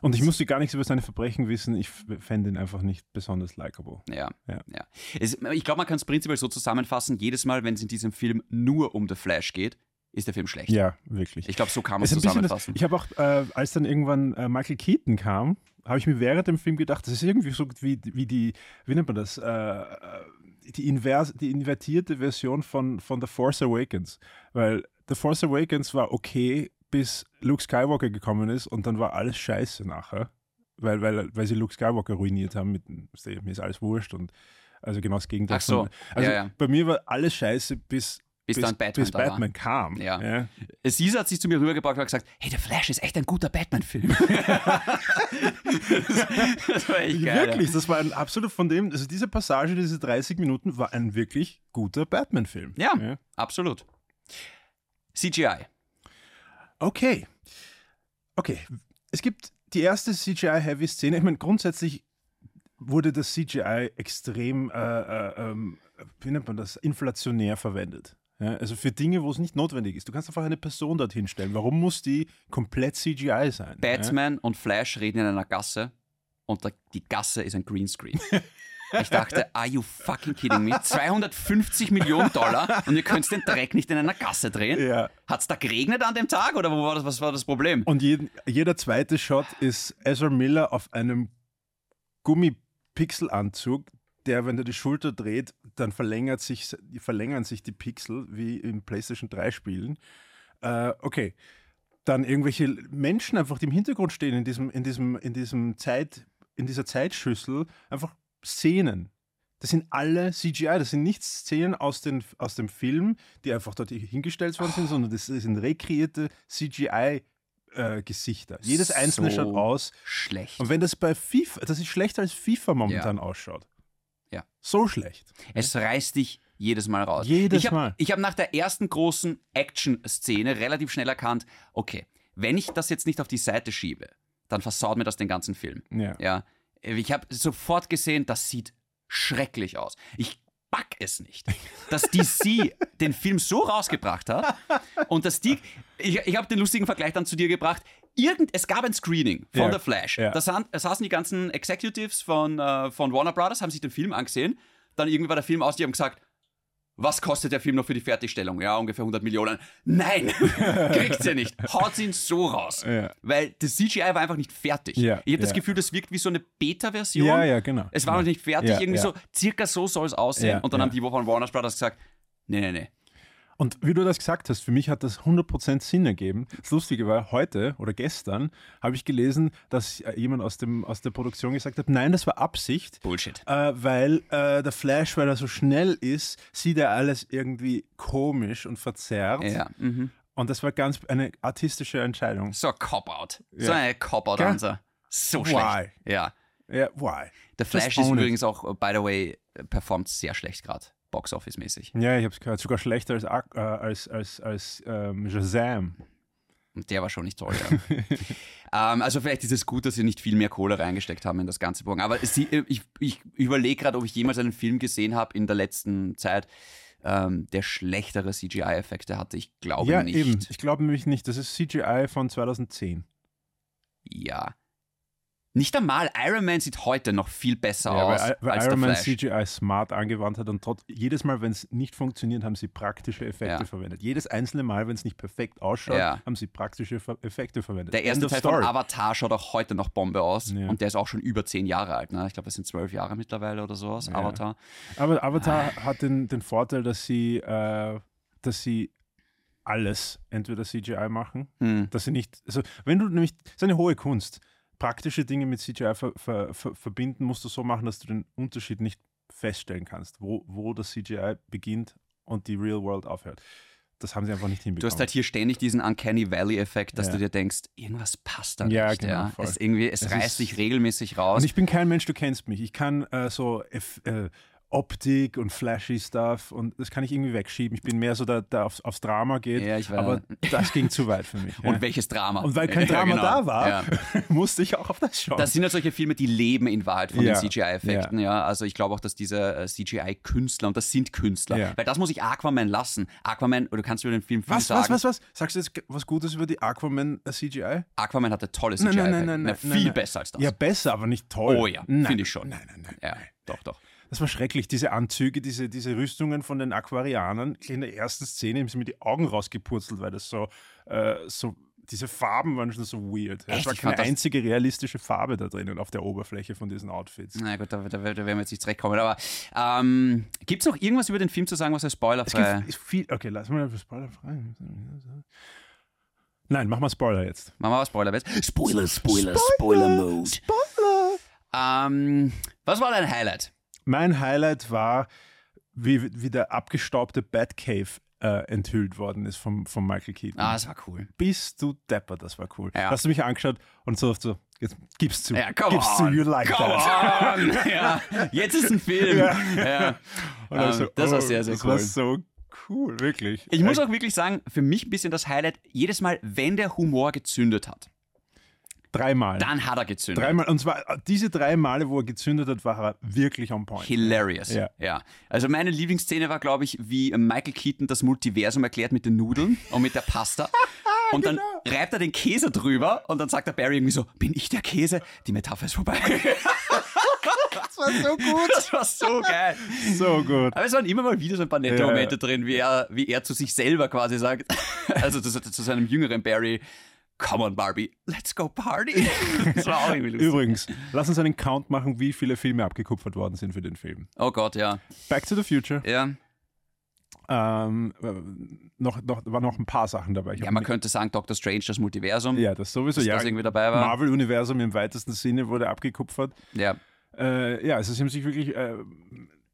Und ich musste gar nichts über seine Verbrechen wissen. Ich fände ihn einfach nicht besonders likable. ja, ja. Ja. Es, ich glaube, man kann es prinzipiell so zusammenfassen, jedes Mal, wenn es in diesem Film nur um The Flash geht, ist der Film schlecht. Ja, wirklich. Ich glaube, so kann man Es es bisschen das, zusammenfassen. ich habe auch, äh, als dann irgendwann äh, Michael Keaton kam, habe ich mir während dem Film gedacht, das ist irgendwie so wie, wie die, wie nennt man das, äh, äh, die, invers, die invertierte Version von, von The Force Awakens. Weil The Force Awakens war okay, bis Luke Skywalker gekommen ist und dann war alles scheiße nachher. Weil, weil, weil sie Luke Skywalker ruiniert haben, mit, mir ist alles wurscht und also genau das Gegenteil. Ach so, von- Also ja, ja. bei mir war alles scheiße, bis, Bis dann Batman bis. Batman kam. Ja. Caesar hat sich zu mir rübergebracht und hat gesagt, hey, der Flash ist echt ein guter Batman-Film. das war echt geil. Wirklich, das war ein absolut von dem, also diese Passage, diese 30 Minuten, war ein wirklich guter Batman-Film. Ja, absolut. CGI. Okay. Okay. Es gibt die erste CGI-Heavy-Szene. Ich meine, grundsätzlich wurde das CGI extrem, äh, äh, ähm, wie nennt man das, inflationär verwendet. Ja, also für Dinge, wo es nicht notwendig ist. Du kannst einfach eine Person dorthin stellen. Warum muss die komplett CGI sein? Batman und Flash reden in einer Gasse und die Gasse ist ein Greenscreen. Ich dachte, are you fucking kidding me? 250 Millionen Dollar und ihr könnt den Dreck nicht in einer Gasse drehen? Ja. ja. Hat es da geregnet an dem Tag oder war das, was war das Problem? Und jeden, jeder zweite Shot ist Ezra Miller auf einem Gummipixelanzug, der, wenn er die Schulter dreht, dann verlängert sich, verlängern sich die Pixel wie in PlayStation 3 Spielen. Äh, okay. Dann irgendwelche Menschen einfach, die im Hintergrund stehen in diesem, in diesem, in diesem Zeit, in dieser Zeitschüssel, einfach Szenen. Das sind alle CGI, das sind nicht Szenen aus, den, aus dem Film, die einfach dort hingestellt worden sind, sondern das sind rekreierte CGI-Gesichter. Jedes einzelne So schaut aus. Schlecht. Und wenn das bei FIFA, das ist schlechter als FIFA momentan ausschaut. Ja. So schlecht. Es reißt dich jedes Mal raus. Jedes ich hab, Mal. Ich habe nach der ersten großen Action-Szene relativ schnell erkannt, okay, wenn ich das jetzt nicht auf die Seite schiebe, dann versaut mir das den ganzen Film. Ja. Ja, ich habe sofort gesehen, das sieht schrecklich aus. Ich back es nicht, dass DC den Film so rausgebracht hat und dass die, ich, ich habe den lustigen Vergleich dann zu dir gebracht, Irgend, es gab ein Screening von Ja, The Flash. ja. Da saßen, die ganzen Executives von, äh, von Warner Brothers, haben sich den Film angesehen. Dann irgendwie war der Film aus, die haben gesagt, was kostet der Film noch für die Fertigstellung? Ja, ungefähr 100 Millionen. Nein, kriegt ihr nicht. Haut ihn so raus. Ja. Weil das CGI war einfach nicht fertig. Ja, ich habe das ja. Gefühl, das wirkt wie so eine Beta-Version. Ja, ja, genau. Es war noch nicht fertig, irgendwie so, circa so soll es aussehen. Und dann haben die von Warner Brothers gesagt, nee, nee, nee. Und wie du das gesagt hast, für mich hat das 100% Sinn ergeben. Das Lustige war, heute oder gestern habe ich gelesen, dass äh, jemand aus, dem, aus der Produktion gesagt hat, nein, das war Absicht, Bullshit. äh, weil äh, der Flash, weil er so schnell ist, sieht er alles irgendwie komisch und verzerrt. Ja. Mhm. Und das war ganz eine artistische Entscheidung. So ein Cop-Out. So Ja. eine Cop-Out-Answer. So schlecht. Why? Ja. Ja, why? Der Flash ist it. übrigens auch, uh, by the way, äh, performt sehr schlecht gerade. Box-Office-mäßig. Ja, ich habe es gehört, sogar schlechter als, äh, als, als, als ähm, Shazam. Und der war schon nicht toll, ja. ähm, also vielleicht ist es gut, dass sie nicht viel mehr Kohle reingesteckt haben in das ganze Programm. Aber sie, äh, ich, ich überlege gerade, ob ich jemals einen Film gesehen habe in der letzten Zeit, ähm, der schlechtere CGI-Effekte hatte. Ich glaube ja, nicht. eben. Ich glaube nämlich nicht. Das ist CGI von 2010. Ja. Nicht einmal Iron Man sieht heute noch viel besser Ja, aus weil, weil als Iron der Man. CGI smart angewandt hat und trotz, jedes Mal, wenn es nicht funktioniert, haben sie praktische Effekte Ja. verwendet. Jedes einzelne Mal, wenn es nicht perfekt ausschaut, Ja. haben sie praktische Effekte verwendet. Der erste Teil story. von Avatar schaut auch heute noch Bombe aus. Und der ist auch schon über zehn Jahre alt. Ne? Ich glaube, das sind zwölf Jahre mittlerweile oder sowas. Ja. Avatar. Aber Avatar Ah. hat den, den Vorteil, dass sie, äh, dass sie alles entweder CGI machen, Hm. dass sie nicht, also wenn du nämlich, das ist eine hohe Kunst, praktische Dinge mit CGI ver, ver, ver, verbinden, musst du so machen, dass du den Unterschied nicht feststellen kannst, wo, wo das CGI beginnt und die Real World aufhört. Das haben sie einfach nicht Du hinbekommen. hast halt hier ständig diesen Uncanny Valley-Effekt, dass Ja. du dir denkst, irgendwas passt da Ja, nicht. genau, ja. Es, irgendwie, es, Es reißt sich regelmäßig raus. Und ich bin kein Mensch, du kennst mich. Ich kann äh, so äh, Optik und flashy Stuff und das kann ich irgendwie wegschieben. Ich bin mehr so, der, der aufs, aufs Drama geht, Ja, ich weiß. aber das ging zu weit für mich. Und ja. welches Drama? Und weil kein Ja, Drama genau. da war, Ja. musste ich auch auf das schauen. Das sind ja solche Filme, die leben in Wahrheit von Ja, den CGI-Effekten, ja. Also ich glaube auch, dass diese äh, CGI-Künstler, und das sind Künstler, Ja. weil das muss ich Aquaman lassen. Aquaman, oder du kannst über den Film viel was, sagen. was, was, was? Sagst du jetzt was Gutes über die Aquaman äh, CGI? Aquaman hatte tolle Nein, CGI-Effekte. nein, nein, nein, Na, nein, viel nein. besser als das. Ja, besser, aber nicht toll. Oh ja, Nein. finde ich schon. Nein, nein, nein. Ja, nein. doch, doch. Das war schrecklich, diese Anzüge, diese, diese Rüstungen von den Aquarianern. In der ersten Szene haben sie mir die Augen rausgepurzelt, weil das so, äh, so diese Farben waren schon so weird. Echt? Es war keine einzige realistische Farbe da drinnen auf der Oberfläche von diesen Outfits. Na gut, da, da, da werden wir jetzt nicht zurechtkommen. Aber ähm, gibt es noch irgendwas über den Film zu sagen, was Es spoilerfrei gibt ist viel. Okay, lass mal Spoiler frei. Nein, mach mal Spoiler jetzt. Machen wir was Spoiler Spoiler, Spoiler, Spoiler-Mode. Spoiler! Ähm, was war dein Highlight? Mein Highlight war, wie, wie der abgestaubte Batcave äh, enthüllt worden ist vom, von Michael Keaton. Ah, das war cool. Bist du depper, das war cool. Ja. Hast du mich angeschaut und so, so jetzt gib's zu. Ja, come gib's on. zu, you like come that. on. ja, jetzt ist ein Film. Ja. Dann Ähm, so, das war oh, sehr, sehr das cool. war so cool, wirklich. Ich muss auch wirklich sagen, für mich ein bisschen das Highlight, jedes Mal, wenn der Humor gezündet hat, dreimal. dann hat er gezündet. Dreimal. Und zwar diese drei Male, wo er gezündet hat, war er wirklich on point. Hilarious. Ja. ja. Also meine Lieblingsszene war, glaube ich, wie Michael Keaton das Multiversum erklärt mit den Nudeln und mit der Pasta. Und dann Genau. reibt er den Käse drüber und dann sagt der Barry irgendwie so, bin ich der Käse? Die Metapher ist vorbei. Das war so gut. Das war so geil. so gut. Aber es waren immer mal wieder so ein paar nette Ja. Momente drin, wie er, wie er zu sich selber quasi sagt, also zu, zu seinem jüngeren Barry, come on Barbie, let's go party. Das war auch irgendwie lustig. Übrigens, lass uns einen Count machen, wie viele Filme abgekupfert worden sind für den Film. Oh Gott, ja. Back to the Future. Ja, Ähm, äh, noch, noch, waren noch ein paar Sachen dabei. Ich ja man könnte sagen, Doctor Strange, das Multiversum, ja, das sowieso. dass ja, das irgendwie dabei war. Marvel-Universum im weitesten Sinne wurde abgekupfert. Ja. Äh, ja, also sie haben sich wirklich äh,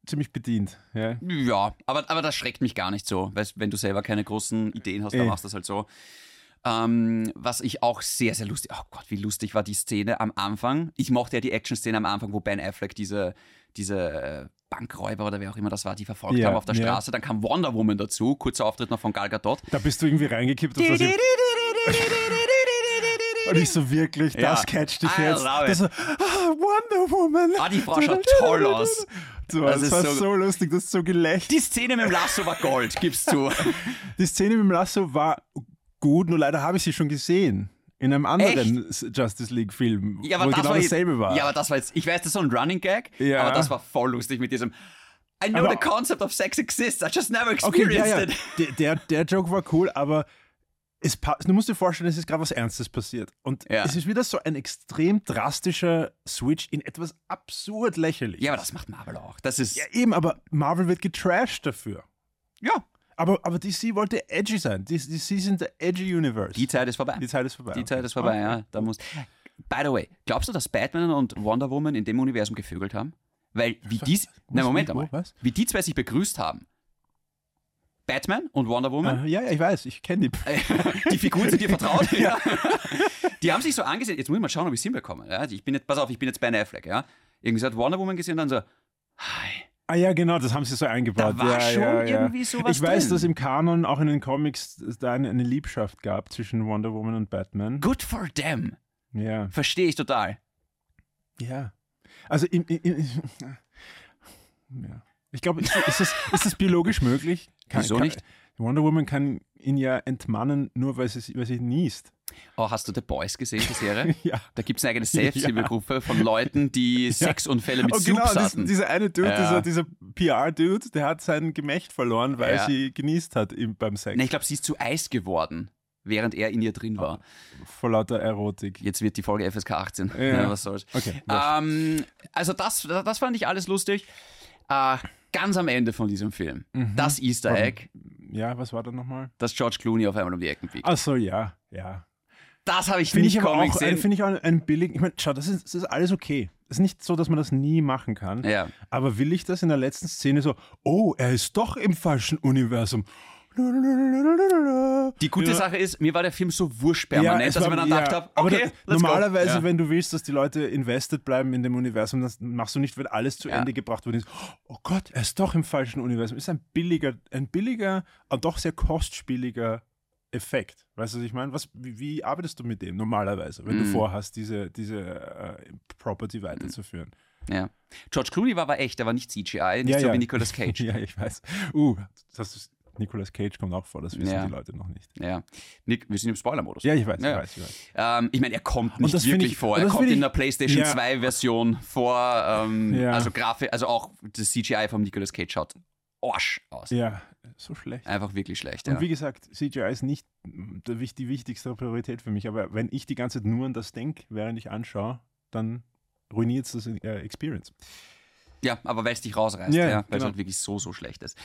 ziemlich bedient. Ja. Ja, aber, aber das schreckt mich gar nicht so. Weißt, wenn du selber keine großen Ideen hast, dann Eh. machst du das halt so. Ähm, was ich auch sehr, sehr lustig, oh Gott, wie lustig war die Szene am Anfang. Ich mochte ja die Action-Szene am Anfang, wo Ben Affleck diese, diese äh, Bankräuber oder wer auch immer das war, die verfolgt Ja, haben auf der ja. Straße. Dann kam Wonder Woman dazu, kurzer Auftritt noch von Gal Gadot. Da bist du irgendwie reingekippt. Und, und ich so wirklich, Ja. das catcht dich I jetzt. Das so, ah, Wonder Woman. Ah, die Frau schaut toll aus. So, Das das, ist war so- so, lustig, das ist so gelächelt. Die Szene mit dem Lasso war Gold, gibst du. Die Szene mit dem Lasso war gut, nur leider habe ich sie schon gesehen. In einem anderen Justice League-Film, Ja, aber wo das genau war dasselbe war. Ja, aber das war jetzt, ich weiß, das ist so ein Running Gag, Ja. aber das war voll lustig mit diesem I know Aber- the concept of sex exists, I just never okay, experienced ja, ja. it. Der, der, der Joke war cool, aber es du musst dir vorstellen, es ist gerade was Ernstes passiert. Und Ja. es ist wieder so ein extrem drastischer Switch in etwas absurd lächerlich. Ja, aber das macht Marvel auch. Das ist, Ja, eben, aber Marvel wird getrashed dafür. ja, Aber, aber DC wollte edgy sein. DC, DC sind der edgy Universe. die Zeit ist vorbei. Die Zeit ist vorbei. Die Zeit ist vorbei, ja. Da muss. By the way, glaubst du, dass Batman und Wonder Woman in dem Universum gevögelt haben? Weil wie die, na Moment einmal, wie die zwei sich begrüßt haben. Batman und Wonder Woman, Äh, ja, ja, ich weiß, ich kenne die. die Figuren sind dir vertraut. ja. Die haben sich so angesehen, jetzt muss ich mal schauen, ob ich es hinbekomme. Ja? Ich bin jetzt, pass auf, ich bin jetzt Ben Affleck, ja. Irgendwie hat Wonder Woman gesehen und dann so, hi. Ah ja, genau, das haben sie so eingebaut. Da war ja, schon ja, ja. irgendwie sowas Ich weiß, drin. dass im Kanon auch in den Comics es da eine, eine Liebschaft gab zwischen Wonder Woman und Batman. Good for them. Ja. Verstehe ich total. Ja. Also im, im, im, ja. Ich glaube, ist, ist, das, ist das biologisch möglich? Kann, Wieso kann, nicht? Wonder Woman kann ihn ja entmannen, nur weil sie, weil sie niest. Oh, hast du The Boys gesehen, die Serie? Ja. Da gibt es eine eigene Selbsthilfegruppe von Leuten, die Sexunfälle mit Oh, Soups genau, hatten. dieser eine Dude, Ja. dieser, dieser PR-Dude, der hat sein Gemächt verloren, weil Ja. sie genießt hat im, beim Sex. Nee, ich glaube, sie ist zu Eis geworden, während er in ihr drin war. Vor lauter Erotik. Jetzt wird die Folge FSK 18. Ja. Ja, was soll's. Okay. Ähm, also das, das fand ich alles lustig. Äh, ganz am Ende von diesem Film, Mhm. das Easter Egg, ja, was war da nochmal? dass George Clooney auf einmal um die Ecken biegt. Ach so, ja, ja. Das habe ich Finde nicht ich aber kommen auch, gesehen. finde ich auch ein, ein billig. Ich meine, schau, das ist, das ist alles okay. Es ist nicht so, dass man das nie machen kann. Ja. Aber will ich das in der letzten Szene so, oh, er ist doch im falschen Universum. Die gute Ja. Sache ist, mir war der Film so wurscht permanent, es dass ich war- mir dann ja, gedacht habe, okay, da, normalerweise, go. Ja. wenn du willst, dass die Leute invested bleiben in dem Universum, das machst du nicht, wenn alles zu Ja. Ende gebracht wurde. Oh Gott, er ist doch im falschen Universum. Ist ein billiger, ein billiger, aber doch sehr kostspieliger Effekt. Weißt du, was ich meine? Was, wie, wie arbeitest du mit dem normalerweise, wenn du Mhm. vorhast, diese, diese äh, Property weiterzuführen? Ja. George Clooney war aber echt, der war nicht CGI, nicht Ja, so ja. wie Nicolas Cage. ja, ich weiß. Uh, das ist, Nicolas Cage kommt auch vor, das wissen Ja. die Leute noch nicht. Ja. Nick, wir sind im Spoiler-Modus. Ja, ich weiß, Ja, ich weiß, ich weiß. Ähm, ich meine, er kommt nicht wirklich ich- vor. Er kommt in der PlayStation Ja. 2 Version vor. Ähm. Also Grafik, also auch das CGI vom Nicolas Cage schaut Arsch aus. Ja, so schlecht. Einfach wirklich schlecht. Und Ja. wie gesagt, CGI ist nicht die wichtigste Priorität für mich, aber wenn ich die ganze Zeit nur an das denke, während ich anschaue, dann ruiniert es das äh, Experience. ja, aber weil es dich rausreißt, Ja, ja, weil es genau. halt wirklich so, so schlecht ist.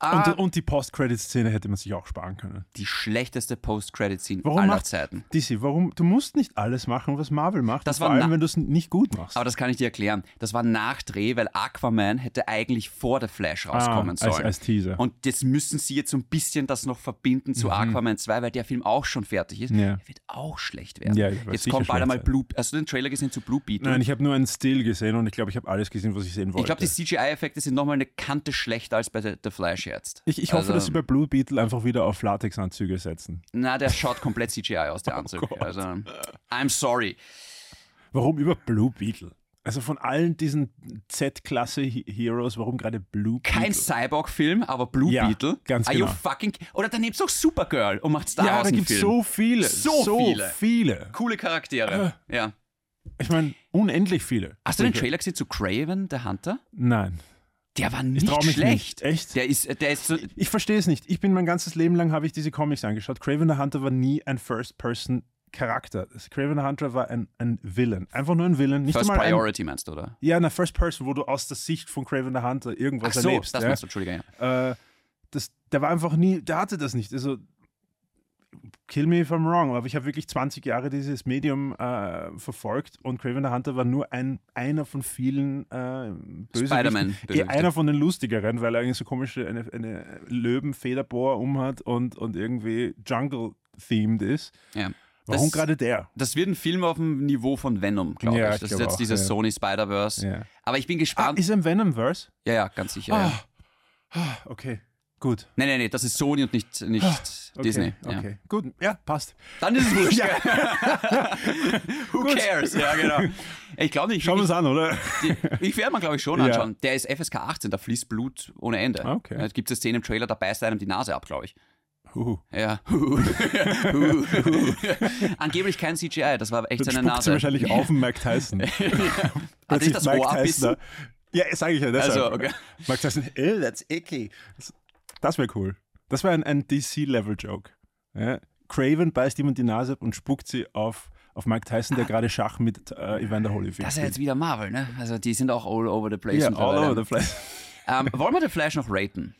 Ah, Und, und die Post-Credit-Szene hätte man sich auch sparen können. die schlechteste Post-Credit-Scene Warum aller macht- Zeiten. DC, warum? Du musst nicht alles machen, was Marvel macht. Das vor war allem, wenn du es nicht gut machst. Aber das kann ich dir erklären. Das war Nachdreh, weil Aquaman hätte eigentlich vor der Flash rauskommen ah, als, sollen. als Teaser. Und jetzt müssen sie jetzt so ein bisschen das noch verbinden zu Aquaman 2, weil der Film auch schon fertig ist. Mhm. Ja. Der wird auch schlecht werden. Ja, jetzt kommt bald einmal. Blue. Hast du den Trailer gesehen zu Blue Beetle? Nein, ich habe nur einen Still gesehen und ich glaube, ich habe alles gesehen, was ich sehen wollte. ich glaube, die CGI-Effekte sind nochmal eine Kante schlechter als bei The Flash jetzt. ich, ich hoffe, Also- dass sie bei Blue Beetle einfach wieder auf Latexanzüge setzen. Na, der schaut komplett CGI aus, der Anzug. Oh also, I'm sorry. Warum über Blue Beetle? Also von allen diesen Z-Klasse-Heroes, warum gerade Blue Kein Beetle? Cyborg-Film, aber Blue Ja, Beetle. ganz Are you genau. fucking. Oder dann nehmst du auch Supergirl und macht Star Ja, Wars da einen gibt so viele. So viele. viele. Coole Charaktere. ja. Ich meine, unendlich viele. Hast du den Trailer gesehen zu Craven, der Hunter? Nein. Der war Ich nicht schlecht. nicht. Echt? Der ist, der ist so, Ich verstehe es nicht. Ich bin mein ganzes Leben lang habe ich diese Comics angeschaut. Craven the Hunter war nie ein First-Person-Charakter. Das Craven the Hunter war ein, ein Villain. Einfach nur ein Villain. Nicht First einmal ein, Priority meinst du, oder? Ja, eine First Person, wo du aus der Sicht von Craven the Hunter irgendwas Ach so, erlebst. das ja? meinst du, Entschuldigung. Ja. äh, das, der war einfach nie, der hatte das nicht. Also, kill me if I'm wrong, aber ich habe wirklich 20 Jahre dieses Medium äh, verfolgt und Craven the Hunter war nur ein, einer von vielen äh, Bösewichten. Spider-Man. Eh, einer von den lustigeren, weil er irgendwie so komische eine, eine Löwenfederbohr umhat und, und irgendwie Jungle-themed ist. Ja. Warum gerade der? Das wird ein Film auf dem Niveau von Venom, glaube Ja, ich. Das ist glaube jetzt auch, dieses ja. Sony Spider-Verse. Ja. Aber ich bin Ah, gespannt. ist er im Venomverse? ja, ja, ganz sicher. Ah. Ja. Ah, okay, gut. Nee, nee, nee, das ist Sony und nicht, nicht Ah, Okay, Disney. Ja. Okay, gut. Ja, passt. Dann ist es wurscht. Who cares? Ja, genau. Ich glaube nicht. Schauen wir ich, es an, oder? die- ich werde mir, glaube ich, schon anschauen. Der ist FSK 18, da fließt Blut ohne Ende. Ah, okay. Es gibt eine Szene im Trailer, da beißt er einem die Nase ab, glaube ich. Huhu. Ja. Angeblich kein CGI, das war echt Dann seine spuckt sie Nase. wahrscheinlich auf den Mike Tyson. Hat sich das Mike Ohr abbissen? da. Ja, sage ich ja deshalb. Also, okay. Mike Tyson, "Ew, that's icky. Das, das wäre cool. Das wäre ein, ein DC-Level-Joke. Ja? Craven beißt jemand die Nase ab und spuckt sie auf, auf Mike Tyson, der gerade Schach mit äh, Evander Holyfield Das ist ja jetzt wieder Marvel, ne? Also die sind auch all over the place. Ja, all over the place. Ähm, wollen wir The Flash noch raten?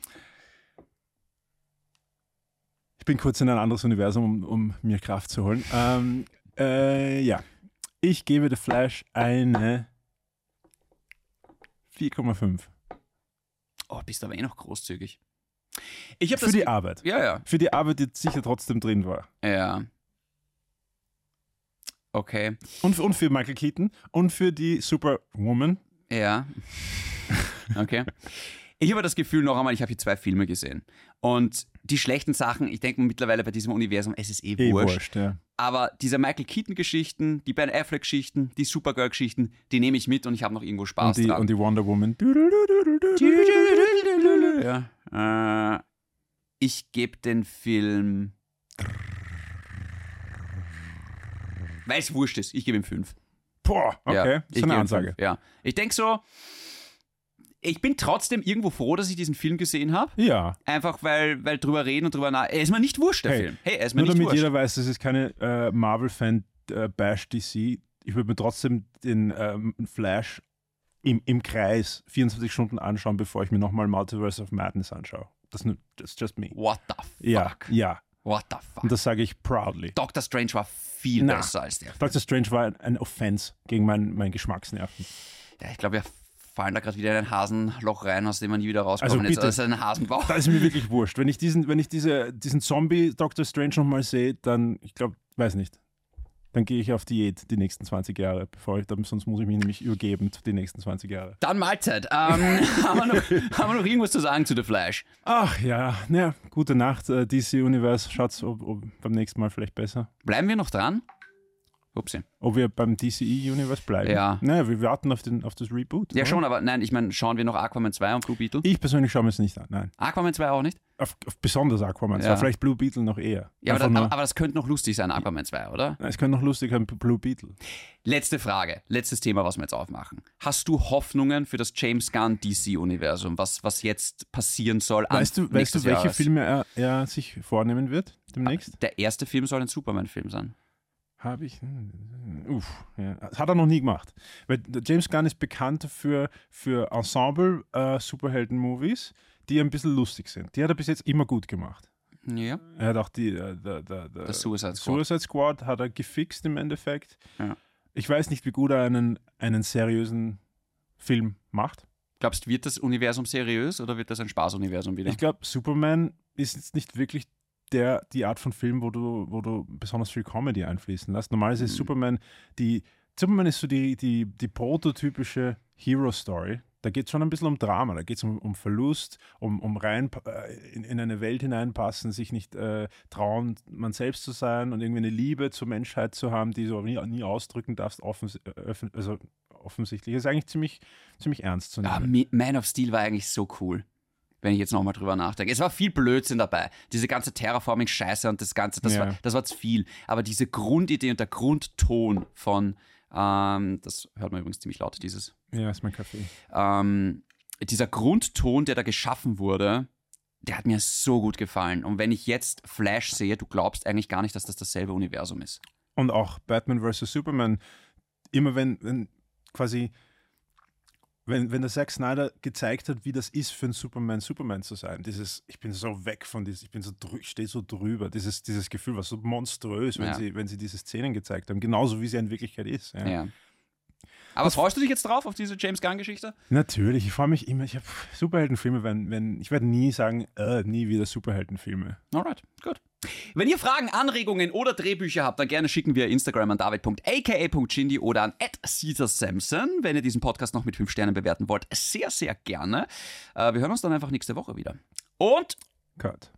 Ich bin kurz in ein anderes Universum, um, um mir Kraft zu holen. Ähm, äh, ja, ich gebe The Flash eine 4,5. Oh, bist aber eh noch großzügig. Ich Für das. die Arbeit. ja, ja, Für die Arbeit, die sicher trotzdem drin war. ja. Okay, Und für, und für Michael Keaton und für die Superwoman. ja. Okay. Ich habe das Gefühl noch einmal, ich habe hier zwei Filme gesehen. Und die schlechten Sachen, ich denke mittlerweile bei diesem Universum, es ist eh, Eh wurscht. wurscht, ja. Aber diese Michael Keaton-Geschichten, die Ben Affleck-Geschichten, die Supergirl-Geschichten, die nehme ich mit und ich habe noch irgendwo Spaß Und die, dran. und die Wonder Woman. Ja. Äh, ich gebe den Film. Weil es wurscht ist, ich gebe ihm fünf. Boah, okay. Ja, ist eine Ansage. fünf, Ja. Ich denke so, ich bin trotzdem irgendwo froh, dass ich diesen Film gesehen habe. Ja. Einfach weil, weil drüber reden und drüber nach. Er ist mir nicht wurscht, der Hey, Film. Hey, er ist mir Nur nicht damit wurscht. jeder weiß, das ist keine äh, Marvel-Fan äh, DC. Ich würde mir trotzdem den ähm, Flash im, im Kreis 24 Stunden anschauen, bevor ich mir nochmal Multiverse of Madness anschaue. Das ist just me. What the fuck? Ja, ja. What the fuck? Und das sage ich proudly. Doctor Strange war viel Na. besser als der. Doctor Strange war ein, Offense gegen mein, mein Geschmacksnerven. Ja, ich glaube, er fallen da gerade wieder in ein Hasenloch rein, aus dem man nie wieder rauskommen Also ist. bitte. Also ein Hasenbauch. Da ist mir wirklich wurscht. Wenn ich diesen, wenn ich diese, diesen Zombie Doctor Strange nochmal sehe, dann, ich glaube, weiß nicht. Dann gehe ich auf Diät die nächsten 20 Jahre, bevor ich, dann, sonst muss ich mich nämlich übergeben die nächsten 20 Jahre. Dann Mahlzeit. Ähm, haben, wir noch, haben wir noch irgendwas zu sagen zu The Flash? Ach ja, naja, gute Nacht, äh, DC Universe. Schaut's ob, ob beim nächsten Mal vielleicht besser. Bleiben wir noch dran? Upsi. Ob wir beim DCE Universe bleiben. Ja. Naja, wir warten auf, den, auf das Reboot. Ja, oder? schon, aber nein, ich meine, schauen wir noch Aquaman 2 und Blue Beetle? Ich persönlich schaue mir es nicht an, nein. Aquaman 2 auch nicht? Auf, auf besonders Aquaman, Ja. ja. vielleicht Blue Beetle noch eher. Ja, aber, das, nur- aber, das könnte noch lustig sein, Aquaman 2, oder? Nein, es könnte noch lustig sein, Blue Beetle. Letzte Frage, letztes Thema, was wir jetzt aufmachen. Hast du Hoffnungen für das James Gunn DC-Universum, was, was jetzt passieren soll? Weißt du, weißt du welche Jahres? Filme er, er sich vornehmen wird demnächst? Der erste Film soll ein Superman-Film sein. Habe ich. hm, Uff, ja. Das hat er noch nie gemacht. Weil James Gunn ist bekannt für, für Ensemble-Superhelden-Movies, die ein bisschen lustig sind. Die hat er bis jetzt immer gut gemacht. Ja. Er hat auch die. Äh, der, der, Der Suicide Squad. Suicide Squad hat er gefixt im Endeffekt. Ja. Ich weiß nicht, wie gut er einen, einen seriösen Film macht. Glaubst du, wird das Universum seriös oder wird das ein Spaßuniversum wieder? Ich glaube, Superman ist jetzt nicht wirklich der, die Art von Film, wo du, wo du besonders viel Comedy einfließen lässt. Normalerweise ist Mhm. Superman die. Superman ist so die, die, die prototypische Hero-Story. Da geht es schon ein bisschen um Drama, da geht es um, um Verlust, um, um rein äh, in, in eine Welt hineinpassen, sich nicht äh, trauen, man selbst zu sein und irgendwie eine Liebe zur Menschheit zu haben, die du aber nie, nie ausdrücken darfst, offens äh, also offensichtlich. Ist eigentlich ziemlich, ziemlich ernst zu Ah, nehmen. Mi- Man of Steel war eigentlich so cool. Wenn ich jetzt nochmal drüber nachdenke. Es war viel Blödsinn dabei. Diese ganze Terraforming-Scheiße und das Ganze, das, Ja. war, das war zu viel. Aber diese Grundidee und der Grundton von, ähm, das hört man übrigens ziemlich laut, dieses, Ja, ist mein Kaffee. ähm, dieser Grundton, der da geschaffen wurde, der hat mir so gut gefallen. Und wenn ich jetzt Flash sehe, du glaubst eigentlich gar nicht, dass das dasselbe Universum ist. Und auch Batman vs. Superman, immer wenn, wenn quasi, wenn, wenn der Zack Snyder gezeigt hat, wie das ist für einen Superman, Superman zu sein, dieses, ich bin so weg von diesem, ich bin so ich stehe so drüber, dieses, dieses Gefühl war so monströs, wenn, Ja. sie, wenn sie diese Szenen gezeigt haben, genauso wie sie in Wirklichkeit ist. Ja. Ja. Aber freust du dich jetzt drauf auf diese James Gunn-Geschichte? Natürlich, ich freue mich immer, ich habe Superheldenfilme, wenn, wenn, ich werde nie sagen, äh, nie wieder Superheldenfilme. Alright, gut. Wenn ihr Fragen, Anregungen oder Drehbücher habt, dann gerne schicken wir Instagram an david.aka.chindi oder an @caesarsamson. Wenn ihr diesen Podcast noch mit 5 Sternen bewerten wollt, sehr, sehr gerne. Äh, wir hören uns dann einfach nächste Woche wieder. Und Cut.